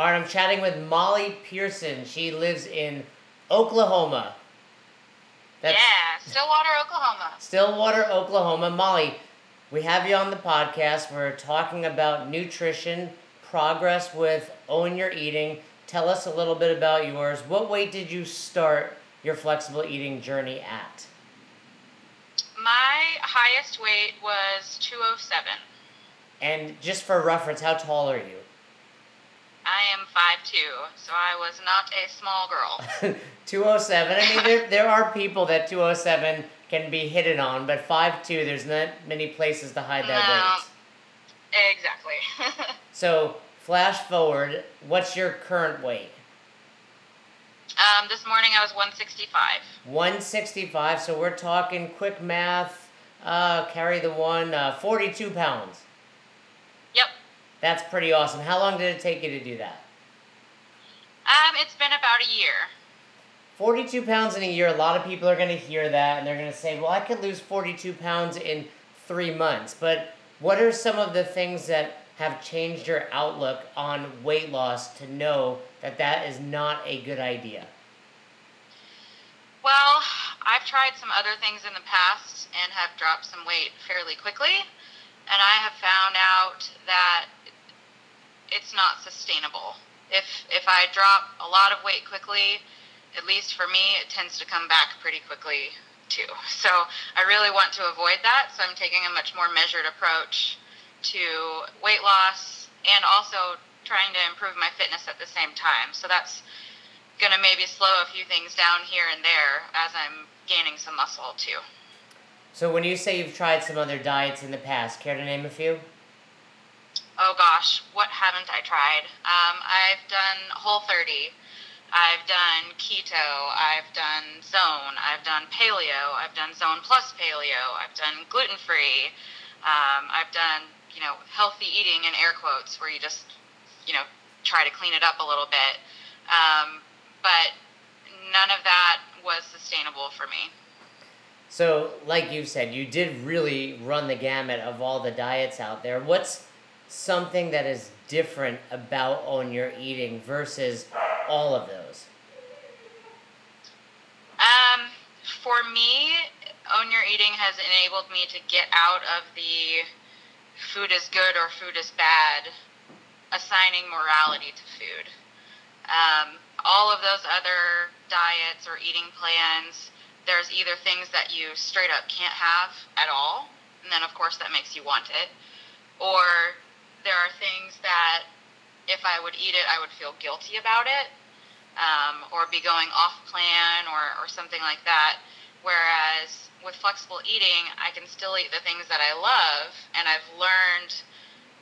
All right, I'm chatting with Molly Pearson. She lives in Oklahoma. That's yeah, Stillwater, Oklahoma. Stillwater, Oklahoma. Molly, we have you on the podcast. We're talking about nutrition, progress with Own Your Eating. Tell us a little bit about yours. What weight did you start your flexible eating journey at? My highest weight was 207. And just for reference, how tall are you? I am 5'2", so I was not a small girl. 207. I mean, there, there are people that 207 can be hidden on, but 5'2", there's not many places to hide that no, weight. Exactly. so, flash forward, what's your current weight? Um, this morning I was 165. 165, so we're talking quick math, uh, carry the one, uh, 42 pounds. That's pretty awesome. How long did it take you to do that? Um, it's been about a year. 42 pounds in a year, a lot of people are going to hear that and they're going to say, well, I could lose 42 pounds in three months. But what are some of the things that have changed your outlook on weight loss to know that that is not a good idea? Well, I've tried some other things in the past and have dropped some weight fairly quickly. And I have found out that it's not sustainable. If if I drop a lot of weight quickly, at least for me, it tends to come back pretty quickly too. So I really want to avoid that. So I'm taking a much more measured approach to weight loss and also trying to improve my fitness at the same time. So that's going to maybe slow a few things down here and there as I'm gaining some muscle too. So when you say you've tried some other diets in the past, care to name a few? Oh gosh, what haven't I tried? Um, I've done Whole 30. I've done keto. I've done zone. I've done paleo. I've done zone plus paleo. I've done gluten free. Um, I've done, you know, healthy eating in air quotes where you just, you know, try to clean it up a little bit. Um, but none of that was sustainable for me. So, like you said, you did really run the gamut of all the diets out there. What's something that is different about Own Your Eating versus all of those? Um, for me, Own Your Eating has enabled me to get out of the food is good or food is bad, assigning morality to food. Um, all of those other diets or eating plans, there's either things that you straight up can't have at all, and then of course that makes you want it, or there are things that if I would eat it, I would feel guilty about it, um, or be going off plan, or, or something like that. Whereas with flexible eating, I can still eat the things that I love, and I've learned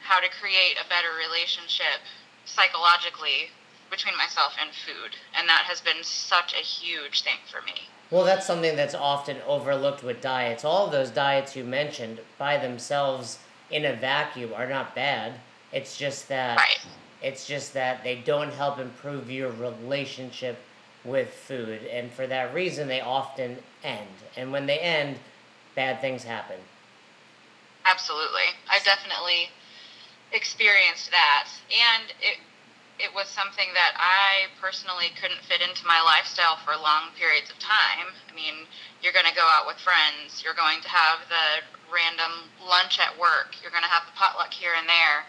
how to create a better relationship psychologically between myself and food. And that has been such a huge thing for me. Well, that's something that's often overlooked with diets. All those diets you mentioned by themselves in a vacuum are not bad. It's just that right. it's just that they don't help improve your relationship with food, and for that reason, they often end. And when they end, bad things happen. Absolutely, I definitely experienced that, and it it was something that I personally couldn't fit into my lifestyle for long periods of time. I mean, you're going to go out with friends, you're going to have the random lunch at work. You're going to have the potluck here and there.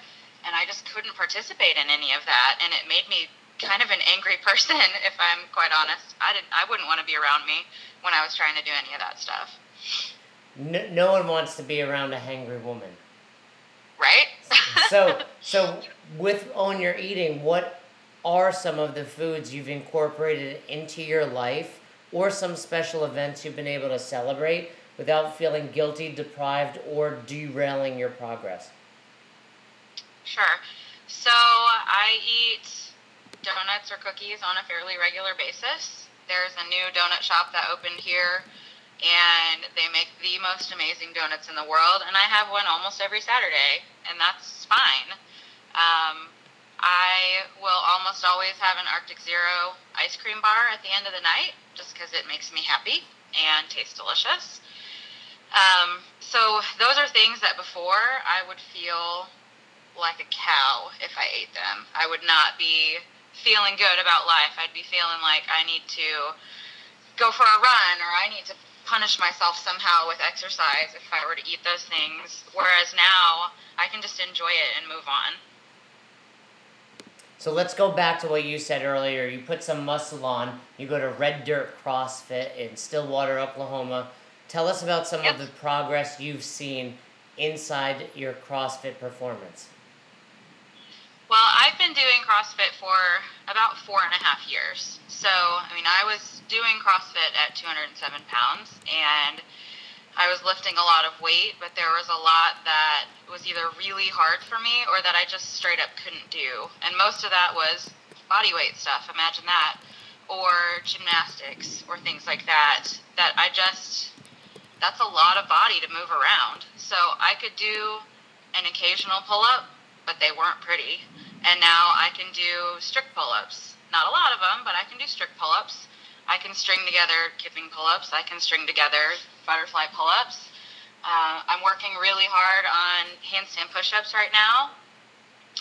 And I just couldn't participate in any of that. And it made me kind of an angry person, if I'm quite honest. I didn't. I wouldn't want to be around me when I was trying to do any of that stuff. No, no one wants to be around a hangry woman. Right. so, so with Own Your Eating, what are some of the foods you've incorporated into your life, or some special events you've been able to celebrate without feeling guilty, deprived, or derailing your progress? Sure. So I eat donuts or cookies on a fairly regular basis. There's a new donut shop that opened here, and they make the most amazing donuts in the world. And I have one almost every Saturday, and that's fine. Um, I will almost always have an Arctic Zero ice cream bar at the end of the night, just because it makes me happy and tastes delicious. Um, so those are things that before I would feel like a cow if I ate them. I would not be feeling good about life. I'd be feeling like I need to go for a run or I need to punish myself somehow with exercise if I were to eat those things. Whereas now I can just enjoy it and move on. So let's go back to what you said earlier. You put some muscle on. You go to Red Dirt CrossFit in Stillwater, Oklahoma. Tell us about some yep. of the progress you've seen inside your CrossFit performance. Well, I've been doing CrossFit for about four and a half years. So, I mean, I was doing CrossFit at 207 pounds and I was lifting a lot of weight, but there was a lot that was either really hard for me or that I just straight up couldn't do. And most of that was body weight stuff, imagine that, or gymnastics or things like that, that I just, that's a lot of body to move around. So I could do an occasional pull up, but they weren't pretty. And now I can do strict pull ups. Not a lot of them, but I can do strict pull ups. I can string together kipping pull ups. I can string together butterfly pull ups. Uh, I'm working really hard on handstand push ups right now,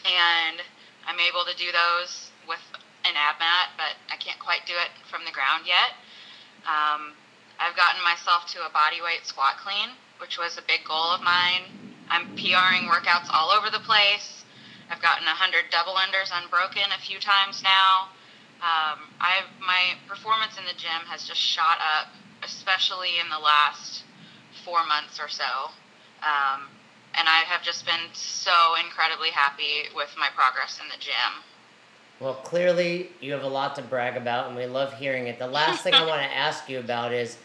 and I'm able to do those with an ab mat, but I can't quite do it from the ground yet. Um, I've gotten myself to a body weight squat clean, which was a big goal of mine. I'm PRing workouts all over the place. I've gotten 100 double unders unbroken a few times now. Um, I've my performance in the gym has just shot up especially in the last four months or so. Um, and I have just been so incredibly happy with my progress in the gym. Well, clearly you have a lot to brag about, and we love hearing it. The last thing I want to ask you about is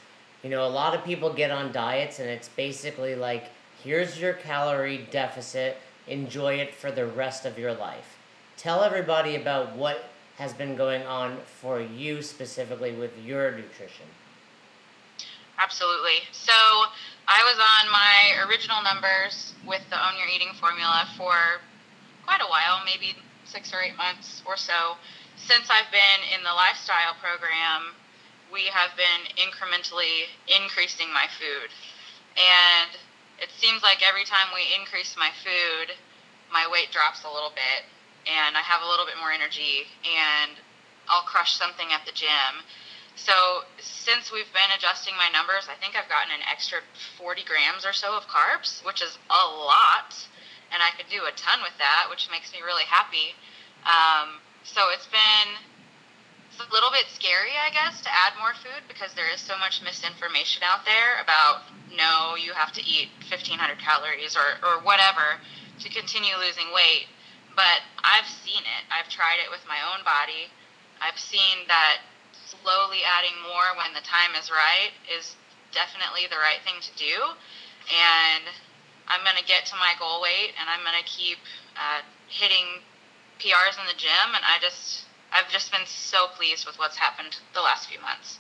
you know, a lot of people get on diets, and it's basically like, here's your calorie deficit, enjoy it for the rest of your life. Tell everybody about what has been going on for you specifically with your nutrition. Absolutely. So I was on my original numbers with the Own Your Eating formula for quite a while, maybe six or eight months or so. Since I've been in the lifestyle program, we have been incrementally increasing my food. And it seems like every time we increase my food, my weight drops a little bit and I have a little bit more energy and I'll crush something at the gym so since we've been adjusting my numbers, I think I've gotten an extra 40 grams or so of carbs, which is a lot, and I could do a ton with that, which makes me really happy. Um, so it's been it's a little bit scary, I guess, to add more food because there is so much misinformation out there about no, you have to eat 1,500 calories or, or whatever to continue losing weight. But I've seen it. I've tried it with my own body. I've seen that slowly adding more when the time is right is definitely the right thing to do. And I'm going to get to my goal weight and I'm going to keep uh, hitting PRs in the gym. And I just, I've just been so pleased with what's happened the last few months.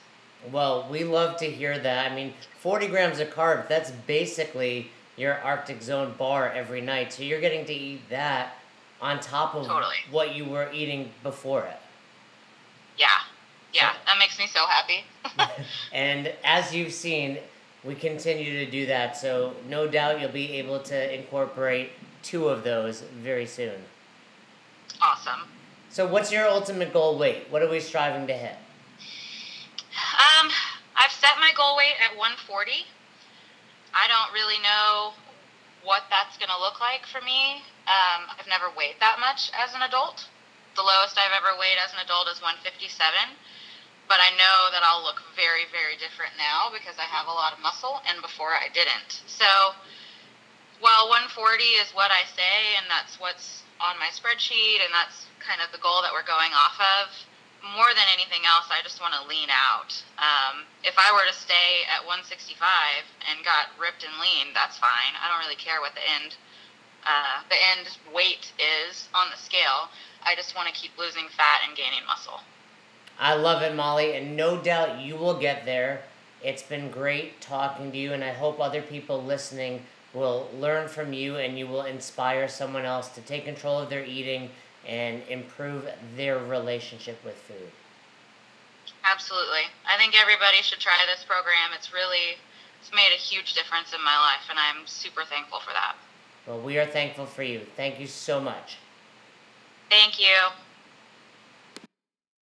Well, we love to hear that. I mean, 40 grams of carbs, that's basically your Arctic Zero bar every night. So you're getting to eat that on top of totally. what you were eating before it. Yeah, yeah, that makes me so happy. and as you've seen, we continue to do that. So no doubt you'll be able to incorporate two of those very soon. Awesome. So what's your ultimate goal weight? What are we striving to hit? Um, I've set my goal weight at 140. I don't really know what that's going to look like for me. Um, I've never weighed that much as an adult. The lowest I've ever weighed as an adult is 157 but I know that I'll look very, very different now because I have a lot of muscle, and before I didn't. So, while 140 is what I say, and that's what's on my spreadsheet, and that's kind of the goal that we're going off of, more than anything else, I just want to lean out. Um, if I were to stay at 165 and got ripped and lean, that's fine. I don't really care what the end uh, the end weight is on the scale. I just want to keep losing fat and gaining muscle. I love it, Molly, and no doubt you will get there. It's been great talking to you, and I hope other people listening will learn from you and you will inspire someone else to take control of their eating and improve their relationship with food. Absolutely. I think everybody should try this program. It's really it's made a huge difference in my life and I'm super thankful for that. Well, we are thankful for you. Thank you so much. Thank you.